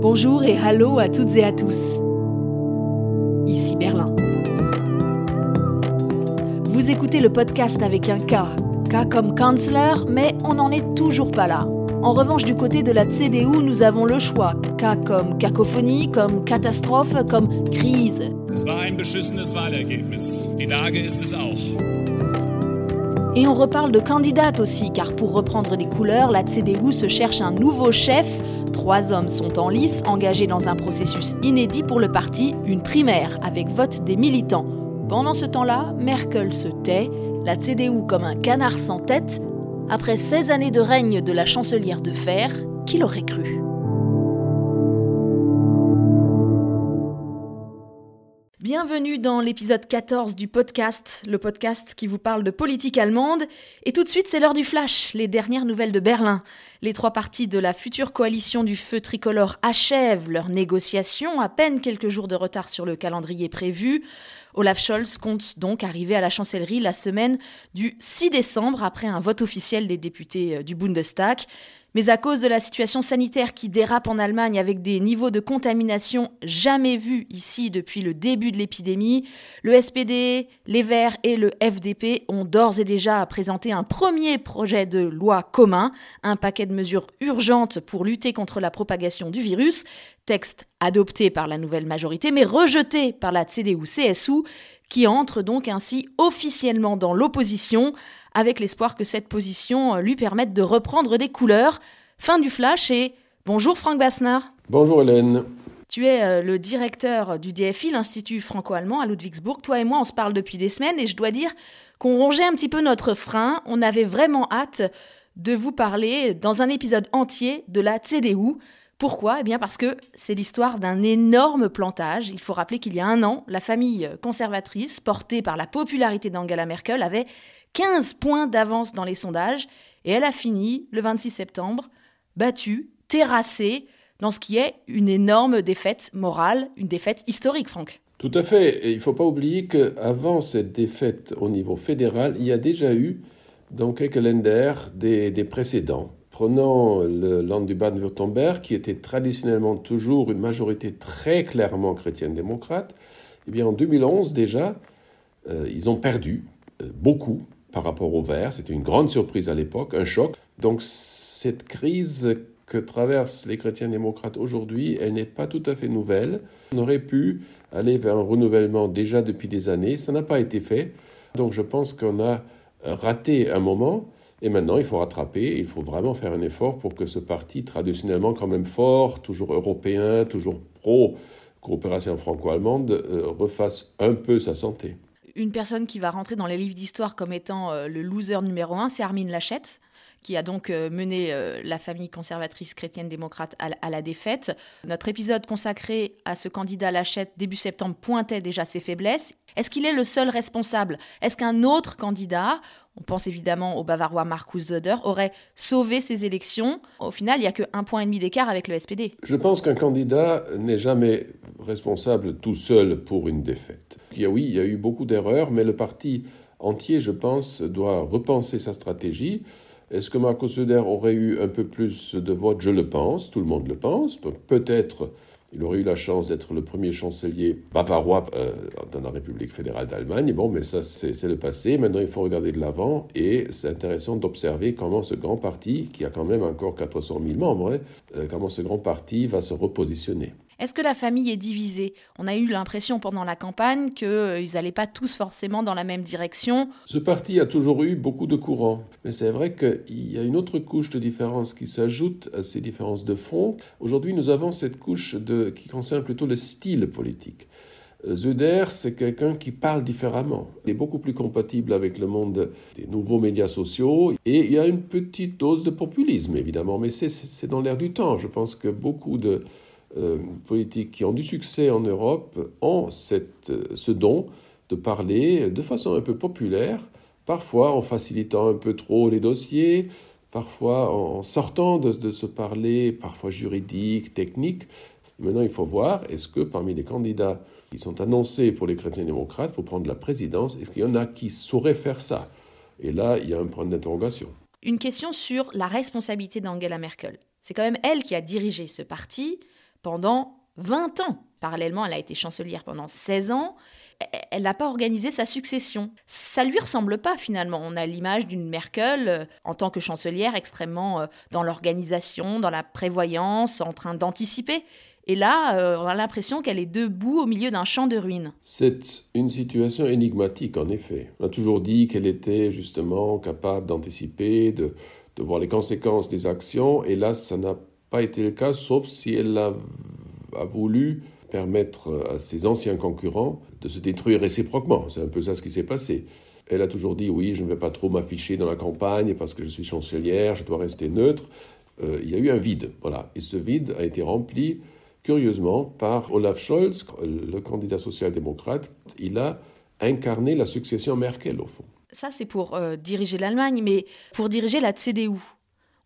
Bonjour et hallo à toutes et à tous. Ici Berlin. Vous écoutez le podcast avec un K, K comme Kanzler, mais on n'en est toujours pas là. En revanche, du côté de la CDU, nous avons le choix. K comme cacophonie, comme catastrophe, comme crise. Et on reparle de candidate aussi, car pour reprendre des couleurs, la CDU se cherche un nouveau chef. Trois hommes sont en lice, engagés dans un processus inédit pour le parti, une primaire avec vote des militants. Pendant ce temps-là, Merkel se tait, la CDU comme un canard sans tête. Après 16 années de règne de la chancelière de fer, qui l'aurait cru? Bienvenue dans l'épisode 14 du podcast, le podcast qui vous parle de politique allemande. Et tout de suite, c'est l'heure du flash, les dernières nouvelles de Berlin. Les trois parties de la future coalition du feu tricolore achèvent leurs négociations, à peine quelques jours de retard sur le calendrier prévu. Olaf Scholz compte donc arriver à la chancellerie la semaine du 6 décembre après un vote officiel des députés euh, du Bundestag. Mais à cause de la situation sanitaire qui dérape en Allemagne avec des niveaux de contamination jamais vus ici depuis le début de l'épidémie, le SPD, les Verts et le FDP ont d'ores et déjà présenté un premier projet de loi commun, un paquet de mesures urgentes pour lutter contre la propagation du virus, texte adopté par la nouvelle majorité mais rejeté par la CDU-CSU, qui entre donc ainsi officiellement dans l'opposition avec l'espoir que cette position lui permette de reprendre des couleurs. Fin du flash et bonjour Franck Bassner. Bonjour Hélène. Tu es euh, le directeur du DFI, l'Institut franco-allemand à Ludwigsburg. Toi et moi, on se parle depuis des semaines et je dois dire qu'on rongeait un petit peu notre frein. On avait vraiment hâte de vous parler dans un épisode entier de la CDU. Pourquoi? Eh bien parce que c'est l'histoire d'un énorme plantage. Il faut rappeler qu'il y a un an, la famille conservatrice, portée par la popularité d'Angela Merkel, avait 15 points d'avance dans les sondages et elle a fini le 26 septembre battue, terrassée dans ce qui est une énorme défaite morale, une défaite historique, Franck. Tout à fait. Et il ne faut pas oublier qu'avant cette défaite au niveau fédéral, il y a déjà eu dans quelques Länder des, des précédents. Prenons le land du Baden-Württemberg, qui était traditionnellement toujours une majorité très clairement chrétienne-démocrate, eh bien en 2011 déjà, euh, ils ont perdu euh, beaucoup par rapport au vert. C'était une grande surprise à l'époque, un choc. Donc cette crise que traversent les chrétiens démocrates aujourd'hui, elle n'est pas tout à fait nouvelle. On aurait pu aller vers un renouvellement déjà depuis des années, ça n'a pas été fait. Donc je pense qu'on a raté un moment et maintenant il faut rattraper, il faut vraiment faire un effort pour que ce parti traditionnellement quand même fort, toujours européen, toujours pro coopération franco-allemande, euh, refasse un peu sa santé. Une personne qui va rentrer dans les livres d'histoire comme étant euh, le loser numéro un, c'est Armin Lachette qui a donc euh, mené euh, la famille conservatrice chrétienne démocrate à, la défaite. Notre épisode consacré à ce candidat Lachette début septembre pointait déjà ses faiblesses. Est-ce qu'il est le seul responsable? Est-ce qu'un autre candidat, on pense évidemment au Bavarois Markus Söder, aurait sauvé ces élections? Au final, il n'y a qu'un point et demi d'écart avec le SPD. Je pense qu'un candidat n'est jamais responsable tout seul pour une défaite. Oui, il y a eu beaucoup d'erreurs, mais le parti entier, je pense, doit repenser sa stratégie. Est-ce que Marco Söder aurait eu un peu plus de votes? Je le pense, tout le monde le pense. Peut-être il aurait eu la chance d'être le premier chancelier bavarois euh, dans la République fédérale d'Allemagne. Bon, mais ça, c'est le passé. Maintenant, il faut regarder de l'avant. Et c'est intéressant d'observer comment ce grand parti, qui a quand même encore 400 000 membres, hein, euh, comment ce grand parti va se repositionner. Est-ce que la famille est divisée? On a eu l'impression pendant la campagne qu'ils euh, n'allaient pas tous forcément dans la même direction. Ce parti a toujours eu beaucoup de courants, mais c'est vrai qu'il y a une autre couche de différence qui s'ajoute à ces différences de fond. Aujourd'hui, nous avons cette couche qui concerne plutôt le style politique. Euh, Zuder, c'est quelqu'un qui parle différemment. Il est beaucoup plus compatible avec le monde des nouveaux médias sociaux. Et il y a une petite dose de populisme, évidemment, mais c'est dans l'air du temps. Je pense que beaucoup de euh, politiques qui ont du succès en Europe ont cette, euh, ce don de parler de façon un peu populaire, parfois en facilitant un peu trop les dossiers, parfois en sortant de, de se parler, parfois juridique, technique. Maintenant, il faut voir, est-ce que parmi les candidats qui sont annoncés pour les chrétiens démocrates pour prendre la présidence, est-ce qu'il y en a qui sauraient faire ça? Et là, il y a un point d'interrogation. Une question sur la responsabilité d'Angela Merkel. C'est quand même elle qui a dirigé ce parti pendant 20 ans. Parallèlement, elle a été chancelière pendant 16 ans. Elle n'a pas organisé sa succession. Ça lui ressemble pas finalement. On a l'image d'une Merkel euh, en tant que chancelière extrêmement euh, dans l'organisation, dans la prévoyance, en train d'anticiper. Et là, euh, on a l'impression qu'elle est debout au milieu d'un champ de ruines. C'est une situation énigmatique, en effet. On a toujours dit qu'elle était justement capable d'anticiper, de, de, voir les conséquences des actions, et là, ça n'a pas été le cas, sauf si elle a, a voulu permettre à ses anciens concurrents de se détruire réciproquement. C'est un peu ça ce qui s'est passé. Elle a toujours dit oui, je ne vais pas trop m'afficher dans la campagne parce que je suis chancelière, je dois rester neutre. Euh, il y a eu un vide, voilà. Et ce vide a été rempli, curieusement, par Olaf Scholz, le candidat social-démocrate. Il a incarné la succession Merkel, au fond. Ça, c'est pour euh, diriger l'Allemagne, mais pour diriger la CDU.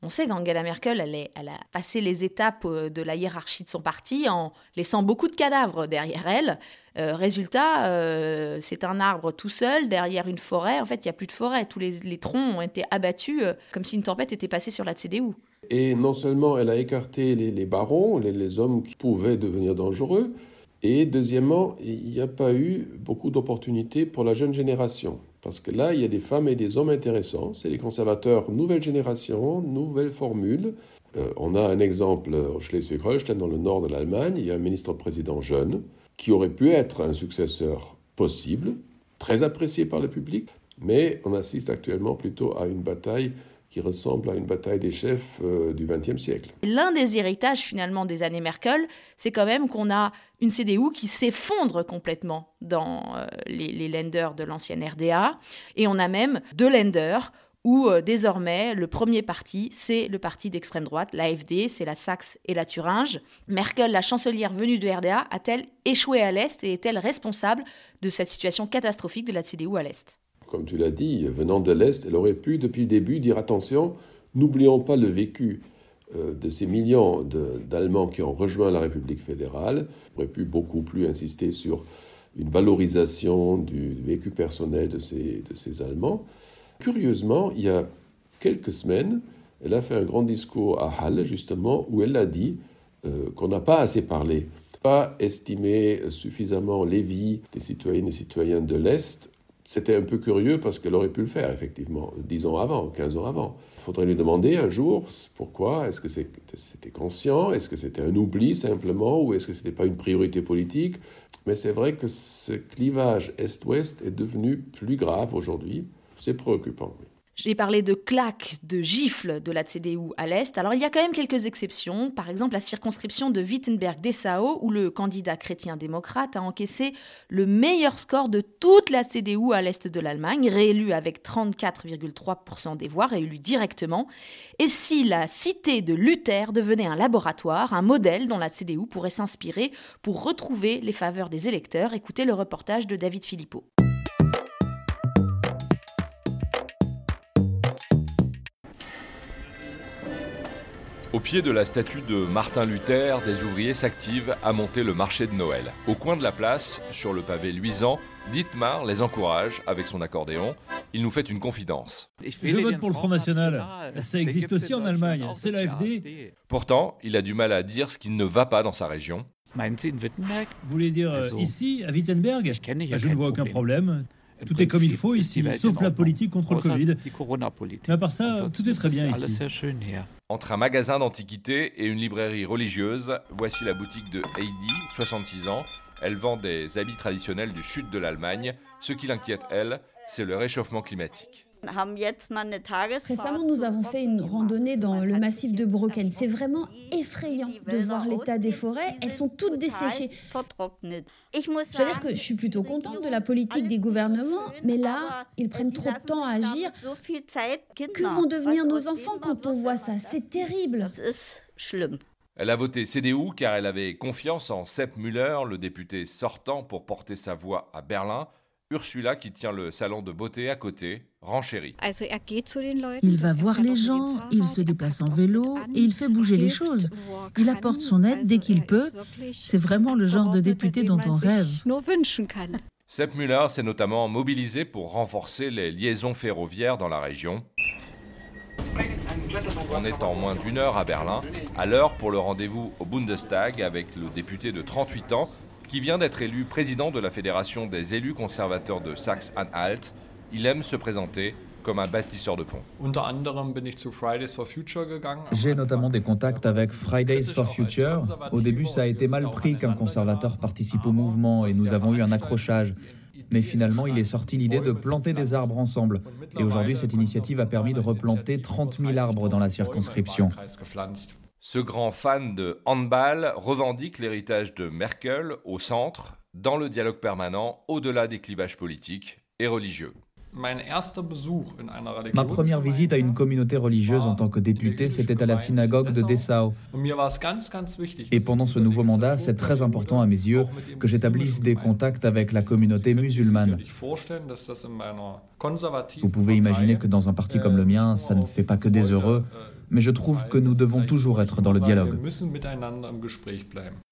On sait qu'Angela Merkel, a passé les étapes euh, de la hiérarchie de son parti en laissant beaucoup de cadavres derrière elle. Euh, résultat, euh, c'est un arbre tout seul derrière une forêt. En fait, il n'y a plus de forêt. Tous les, troncs ont été abattus comme si une tempête était passée sur la CDU. Et non seulement elle a écarté les, barons, les, hommes qui pouvaient devenir dangereux, et deuxièmement, il n'y a pas eu beaucoup d'opportunités pour la jeune génération. Parce que là, il y a des femmes et des hommes intéressants. C'est les conservateurs nouvelle génération, nouvelle formule. Euh, on a un exemple au Schleswig-Holstein, dans le nord de l'Allemagne. Il y a un ministre-président jeune qui aurait pu être un successeur possible, très apprécié par le public. Mais on assiste actuellement plutôt à une bataille qui ressemble à une bataille des chefs euh, du XXe siècle. L'un des héritages finalement des années Merkel, c'est quand même qu'on a une CDU qui s'effondre complètement dans euh, les, les lenders de l'ancienne RDA, et on a même deux lenders où euh, désormais le premier parti, c'est le parti d'extrême droite, l'AFD, c'est la Saxe et la Thuringe. Merkel, la chancelière venue de RDA, a-t-elle échoué à l'Est et est-elle responsable de cette situation catastrophique de la CDU à l'Est? Comme tu l'as dit, venant de l'Est, elle aurait pu, depuis le début, dire attention, n'oublions pas le vécu euh, de ces millions d'Allemands qui ont rejoint la République fédérale. Elle aurait pu beaucoup plus insister sur une valorisation du vécu personnel de ces, Allemands. Curieusement, il y a quelques semaines, elle a fait un grand discours à Halle, justement, où elle a dit euh, qu'on n'a pas assez parlé, pas estimé suffisamment les vies des citoyennes et citoyens de l'Est c'était un peu curieux parce qu'elle aurait pu le faire, effectivement, dix ans avant, 15 ans avant. Il faudrait lui demander un jour pourquoi, est-ce que c'était conscient, est-ce que c'était un oubli simplement, ou est-ce que ce n'était pas une priorité politique. Mais c'est vrai que ce clivage Est-Ouest est devenu plus grave aujourd'hui. C'est préoccupant. J'ai parlé de claques, de gifles de la CDU à l'Est. Alors il y a quand même quelques exceptions. Par exemple, la circonscription de Wittenberg-Dessau, où le candidat chrétien-démocrate a encaissé le meilleur score de toute la CDU à l'Est de l'Allemagne, réélu avec 34,3% des voix, réélu directement. Et si la cité de Luther devenait un laboratoire, un modèle dont la CDU pourrait s'inspirer pour retrouver les faveurs des électeurs, écoutez le reportage de David Philippot. Au pied de la statue de Martin Luther, des ouvriers s'activent à monter le marché de Noël. Au coin de la place, sur le pavé luisant, Dietmar les encourage avec son accordéon. Il nous fait une confidence. Je vote pour le Front National. Ça existe aussi en Allemagne. C'est l'AFD. Pourtant, il a du mal à dire ce qui ne va pas dans sa région. Vous voulez dire euh, ici, à Wittenberg ah, Je ne vois aucun problème. Tout est comme il faut ici, sauf la politique contre le Covid. Mais à part ça, tout est très bien ici. Entre un magasin d'antiquités et une librairie religieuse, voici la boutique de Heidi, 66 ans. Elle vend des habits traditionnels du sud de l'Allemagne. Ce qui l'inquiète, elle, c'est le réchauffement climatique. Récemment, nous avons fait une randonnée dans le massif de Brocken. C'est vraiment effrayant de voir l'état des forêts. Elles sont toutes desséchées. Je veux dire que je suis plutôt contente de la politique des gouvernements, mais là, ils prennent trop de temps à agir. Que vont devenir nos enfants quand on voit ça? C'est terrible. Elle a voté CDU car elle avait confiance en Sepp Müller, le député sortant, pour porter sa voix à Berlin. Ursula, qui tient le salon de beauté à côté, renchérit. Il va voir les gens, il se déplace en vélo et il fait bouger les choses. Il apporte son aide dès qu'il peut. C'est vraiment le genre de député dont on rêve. Sepp Müller s'est notamment mobilisé pour renforcer les liaisons ferroviaires dans la région. On est en moins d'une heure à Berlin, à l'heure pour le rendez-vous au Bundestag avec le député de 38 ans qui vient d'être élu président de la Fédération des élus conservateurs de Saxe-Anhalt. Il aime se présenter comme un bâtisseur de ponts. J'ai notamment des contacts avec Fridays for Future. Au début, ça a été mal pris qu'un conservateur participe au mouvement et nous avons eu un accrochage. Mais finalement, il est sorti l'idée de planter des arbres ensemble. Et aujourd'hui, cette initiative a permis de replanter 30 000 arbres dans la circonscription. Ce grand fan de handball revendique l'héritage de Merkel au centre, dans le dialogue permanent, au-delà des clivages politiques et religieux. Ma première visite à une communauté religieuse en tant que député, c'était à la synagogue de Dessau. Et pendant ce nouveau mandat, c'est très important à mes yeux que j'établisse des contacts avec la communauté musulmane. Vous pouvez imaginer que dans un parti comme le mien, ça ne fait pas que des heureux, mais je trouve que nous devons toujours être dans le dialogue.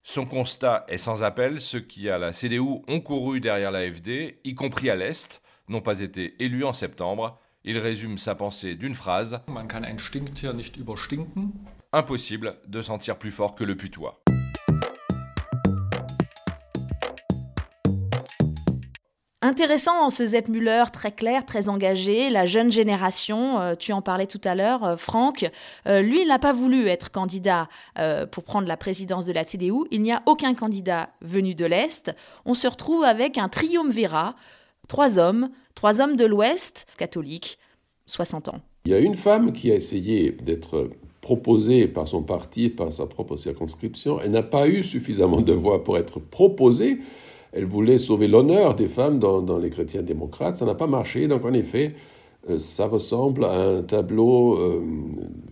Son constat est sans appel, ceux qui à la CDU ont couru derrière l'AFD, y compris à l'Est, n'ont pas été élus en septembre. Il résume sa pensée d'une phrase Impossible de sentir plus fort que le putois. Intéressant ce Zepp Müller, très clair, très engagé, la jeune génération, euh, tu en parlais tout à l'heure, euh, Franck, euh, lui, il n'a pas voulu être candidat pour prendre la présidence de la CDU. Il n'y a aucun candidat venu de l'Est. On se retrouve avec un triumvirat Trois hommes, trois hommes de l'Ouest, catholiques, 60 ans. Il y a une femme qui a essayé d'être proposée par son parti par sa propre circonscription. Elle n'a pas eu suffisamment de voix pour être proposée. Elle voulait sauver l'honneur des femmes dans, les chrétiens démocrates. Ça n'a pas marché. Donc, en effet, euh, ça ressemble à un tableau euh,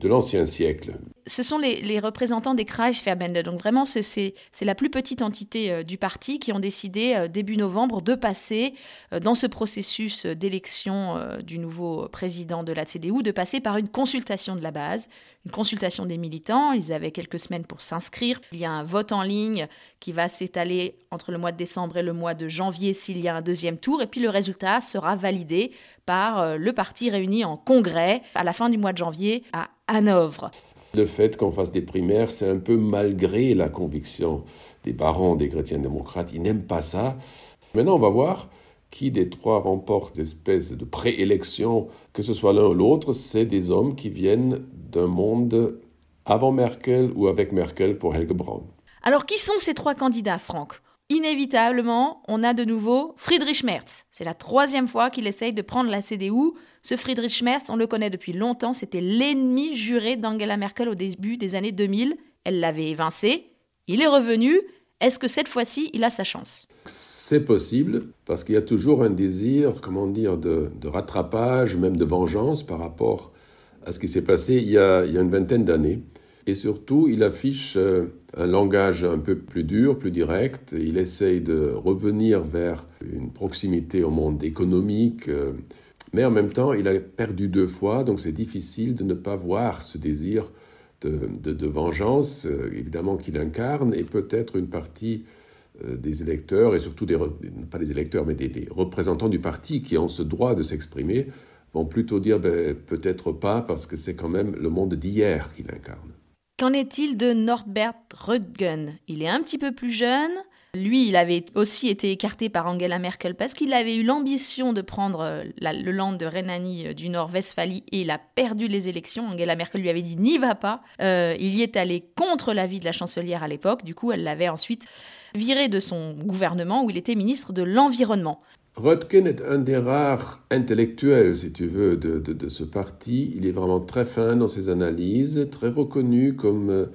de l'ancien siècle. Ce sont les, représentants des Kreisverbände, donc vraiment c'est la plus petite entité euh, du parti qui ont décidé début novembre de passer dans ce processus d'élection du nouveau président de la CDU, de passer par une consultation de la base, une consultation des militants. Ils avaient quelques semaines pour s'inscrire. Il y a un vote en ligne qui va s'étaler entre le mois de décembre et le mois de janvier s'il y a un deuxième tour, et puis le résultat sera validé par le parti réuni en congrès à la fin du mois de janvier à Hanovre. Le fait qu'on fasse des primaires, c'est un peu malgré la conviction des barons des chrétiens démocrates. Ils n'aiment pas ça. Maintenant, on va voir qui des trois remporte espèce de préélection, que ce soit l'un ou l'autre, c'est des hommes qui viennent d'un monde avant Merkel ou avec Merkel pour Helge Braun. Alors, qui sont ces trois candidats, Franck? Inévitablement, on a de nouveau Friedrich Merz. C'est la troisième fois qu'il essaye de prendre la CDU. Ce Friedrich Merz, on le connaît depuis longtemps, c'était l'ennemi juré d'Angela Merkel au début des années 2000. Elle l'avait évincé. Il est revenu. Est-ce que cette fois-ci, il a sa chance? C'est possible, parce qu'il y a toujours un désir, comment dire, de, rattrapage, même de vengeance par rapport à ce qui s'est passé il y a une vingtaine d'années. Et surtout, il affiche euh, un langage un peu plus dur, plus direct. Il essaye de revenir vers une proximité au monde économique. Euh, mais en même temps, il a perdu deux fois, donc c'est difficile de ne pas voir ce désir de, vengeance, euh, évidemment qu'il incarne, et peut-être une partie des électeurs, et surtout des, pas des électeurs, mais des, représentants du parti qui ont ce droit de s'exprimer, vont plutôt dire ben, peut-être pas, parce que c'est quand même le monde d'hier qu'il incarne. Qu'en est-il de Norbert Röttgen Il est un petit peu plus jeune. Lui, il avait aussi été écarté par Angela Merkel parce qu'il avait eu l'ambition de prendre euh, le land de Rhénanie euh, du Nord-Westphalie et il a perdu les élections. Angela Merkel lui avait dit n'y va pas. Euh, il y est allé contre l'avis de la chancelière à l'époque. Du coup, elle l'avait ensuite viré de son gouvernement où il était ministre de l'Environnement. Röttgen est un des rares intellectuels, si tu veux, de, de, ce parti. Il est vraiment très fin dans ses analyses, très reconnu comme euh,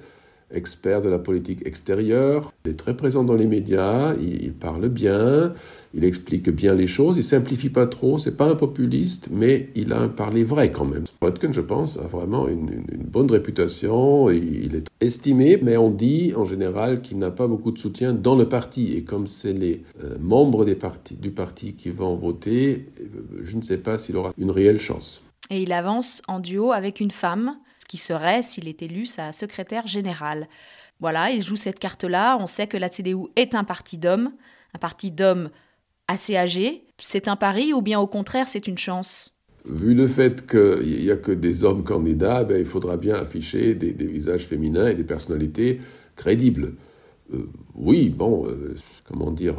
expert de la politique extérieure. Il est très présent dans les médias, il, parle bien, il explique bien les choses, il simplifie pas trop, c'est pas un populiste, mais il a un parler vrai quand même. Röttgen, je pense, a vraiment une, bonne réputation, il est estimé, mais on dit en général qu'il n'a pas beaucoup de soutien dans le parti, et comme c'est les euh, membres du parti qui vont voter, euh, je ne sais pas s'il aura une réelle chance. Et il avance en duo avec une femme qui serait, s'il est élu, sa secrétaire générale. Voilà, il joue cette carte-là. On sait que la CDU est un parti d'hommes, un parti d'hommes assez âgés. C'est un pari ou bien au contraire c'est une chance? Vu le fait qu'il n'y a que des hommes candidats, ben, il faudra bien afficher des, visages féminins et des personnalités crédibles. Euh, oui, bon, euh, comment dire,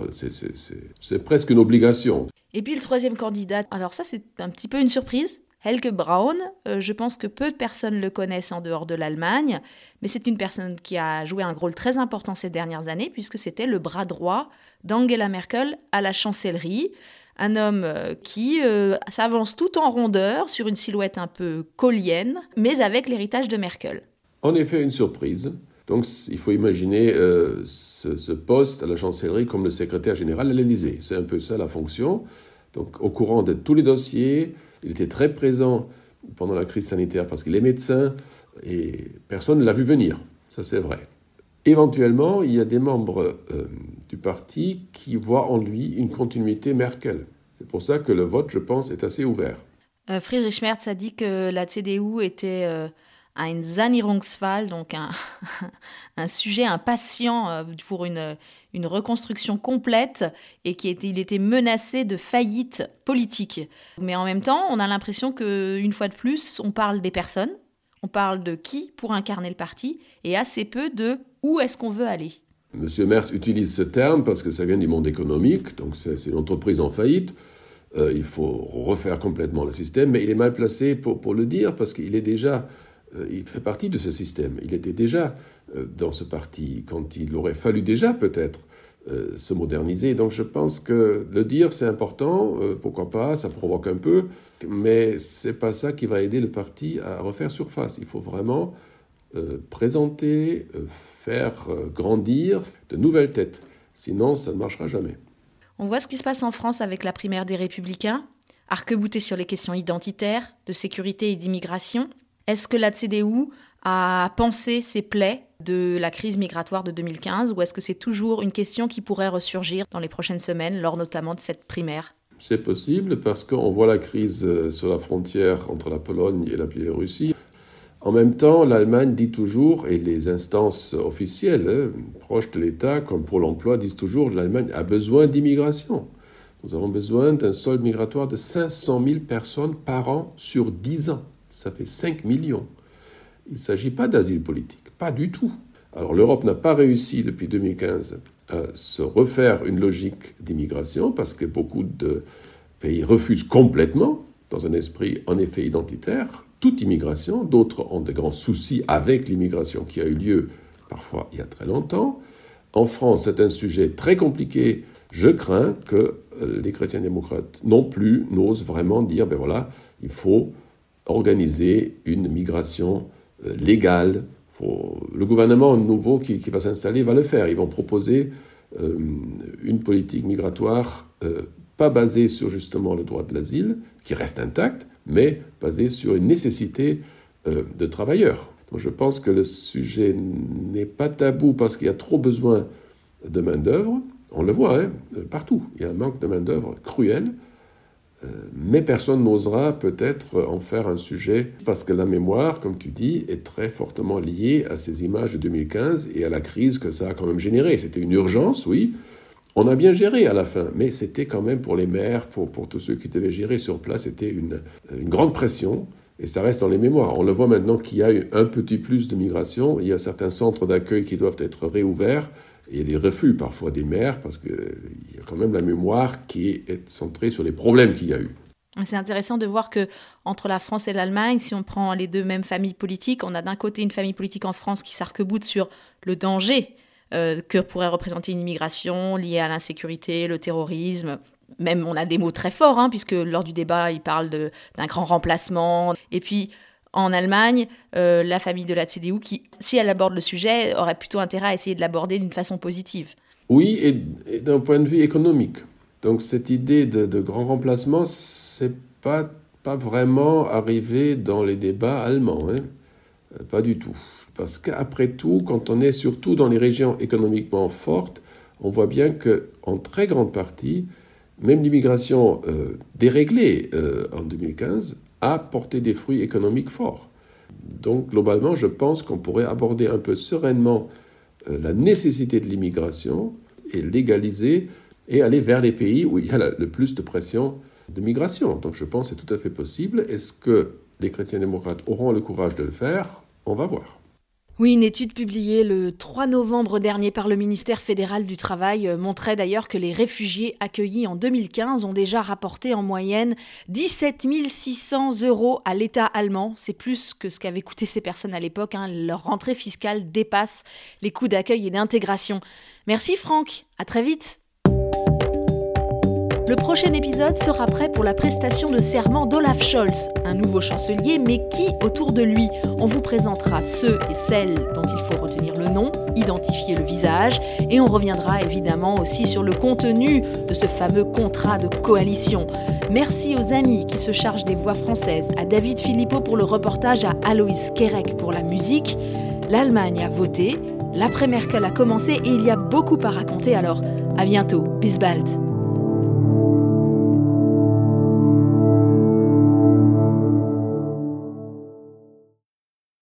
c'est presque une obligation. Et puis le troisième candidat, alors ça c'est un petit peu une surprise, Helge Braun, euh, je pense que peu de personnes le connaissent en dehors de l'Allemagne, mais c'est une personne qui a joué un rôle très important ces dernières années, puisque c'était le bras droit d'Angela Merkel à la chancellerie. Un homme euh, qui euh, s'avance tout en rondeur sur une silhouette un peu collienne, mais avec l'héritage de Merkel. En effet, une surprise. Donc il faut imaginer ce, ce, poste à la chancellerie comme le secrétaire général à l'Élysée. C'est un peu ça la fonction. Donc au courant de tous les dossiers, il était très présent pendant la crise sanitaire parce qu'il est médecin et personne ne l'a vu venir. Ça, c'est vrai. Éventuellement, il y a des membres euh, du parti qui voient en lui une continuité Merkel. C'est pour ça que le vote, je pense, est assez ouvert. Euh, Friedrich Merz a dit que la CDU était euh, un Sanierungsfall, donc un, sujet, un patient euh, pour une, une reconstruction complète et qui était, il était menacé de faillite politique. Mais en même temps, on a l'impression qu'une fois de plus, on parle des personnes, on parle de qui pour incarner le parti et assez peu de où est-ce qu'on veut aller. Monsieur Merz utilise ce terme parce que ça vient du monde économique, donc c'est une entreprise en faillite. Euh, il faut refaire complètement le système, mais il est mal placé pour, le dire parce qu'il est déjà il fait partie de ce système. Il était déjà euh, dans ce parti quand il aurait fallu déjà peut-être euh, se moderniser. Donc je pense que le dire c'est important, pourquoi pas, ça provoque un peu, mais c'est pas ça qui va aider le parti à refaire surface. Il faut vraiment présenter, faire grandir de nouvelles têtes. Sinon, ça ne marchera jamais. On voit ce qui se passe en France avec la primaire des Républicains, arc-bouté sur les questions identitaires, de sécurité et d'immigration. Est-ce que la CDU a pensé ses plaies de la crise migratoire de 2015 ou est-ce que c'est toujours une question qui pourrait ressurgir dans les prochaines semaines, lors notamment de cette primaire? C'est possible parce qu'on voit la crise euh, sur la frontière entre la Pologne et la Biélorussie. En même temps, l'Allemagne dit toujours, et les instances officielles hein, proches de l'État, comme pour l'emploi, disent toujours l'Allemagne a besoin d'immigration. Nous avons besoin d'un solde migratoire de 500 000 personnes par an sur 10 ans ça fait 5 millions. Il ne s'agit pas d'asile politique, pas du tout. Alors l'Europe n'a pas réussi depuis 2015 à se refaire une logique d'immigration parce que beaucoup de pays refusent complètement, dans un esprit en effet identitaire, toute immigration. D'autres ont de grands soucis avec l'immigration qui a eu lieu parfois il y a très longtemps. En France, c'est un sujet très compliqué. Je crains que les chrétiens démocrates non plus n'osent vraiment dire, ben voilà, il faut organiser une migration euh, légale. le gouvernement nouveau qui, va s'installer va le faire. Ils vont proposer euh, une politique migratoire euh, pas basée sur justement le droit de l'asile, qui reste intact, mais basée sur une nécessité de travailleurs. Je pense que le sujet n'est pas tabou parce qu'il y a trop besoin de main-d'œuvre. On le voit hein, partout. Il y a un manque de main-d'œuvre cruel. Euh, mais personne n'osera peut-être en faire un sujet parce que la mémoire, comme tu dis, est très fortement liée à ces images de 2015 et à la crise que ça a quand même généré. C'était une urgence, oui. On a bien géré à la fin, mais c'était quand même pour les maires, pour, pour tous ceux qui devaient gérer sur place, c'était une, une grande pression. Et ça reste dans les mémoires. On le voit maintenant qu'il y a eu un petit plus de migration. Il y a certains centres d'accueil qui doivent être réouverts. Il y a des refus parfois des maires parce qu'il y a quand même la mémoire qui est centrée sur les problèmes qu'il y a eu. C'est intéressant de voir que entre la France et l'Allemagne, si on prend les deux mêmes familles politiques, on a d'un côté une famille politique en France qui s'arc-boute sur le danger euh, que pourrait représenter une immigration liée à l'insécurité, le terrorisme. Même on a des mots très forts, hein, puisque lors du débat, il parle d'un grand remplacement. Et puis en Allemagne, euh, la famille de la CDU, qui, si elle aborde le sujet, aurait plutôt intérêt à essayer de l'aborder d'une façon positive. Oui, et, d'un point de vue économique. Donc cette idée de, grand remplacement, c'est pas pas vraiment arrivé dans les débats allemands, hein. euh, pas du tout. Parce qu'après tout, quand on est surtout dans les régions économiquement fortes, on voit bien que en très grande partie, même l'immigration euh, déréglée en 2015 a porté des fruits économiques forts. Donc globalement, je pense qu'on pourrait aborder un peu sereinement euh, la nécessité de l'immigration et légaliser et aller vers les pays où il y a le plus de pression de migration. Donc je pense que c'est tout à fait possible. Est-ce que les chrétiens démocrates auront le courage de le faire? On va voir. Oui, une étude publiée le 3 novembre dernier par le ministère fédéral du Travail euh, montrait d'ailleurs que les réfugiés accueillis en 2015 ont déjà rapporté en moyenne 17 600 euros à l'État allemand. C'est plus que ce qu'avaient coûté ces personnes à l'époque. Hein. Leur rentrée fiscale dépasse les coûts d'accueil et d'intégration. Merci Franck, à très vite. Le prochain épisode sera prêt pour la prestation de serment d'Olaf Scholz, un nouveau chancelier, mais qui autour de lui? On vous présentera ceux et celles dont il faut retenir le nom, identifier le visage, et on reviendra évidemment aussi sur le contenu de ce fameux contrat de coalition. Merci aux amis qui se chargent des voix françaises, à David Philippot pour le reportage, à Aloïs Kerek pour la musique. L'Allemagne a voté, l'après-Merkel a commencé et il y a beaucoup à raconter alors à bientôt, bis bald. thank you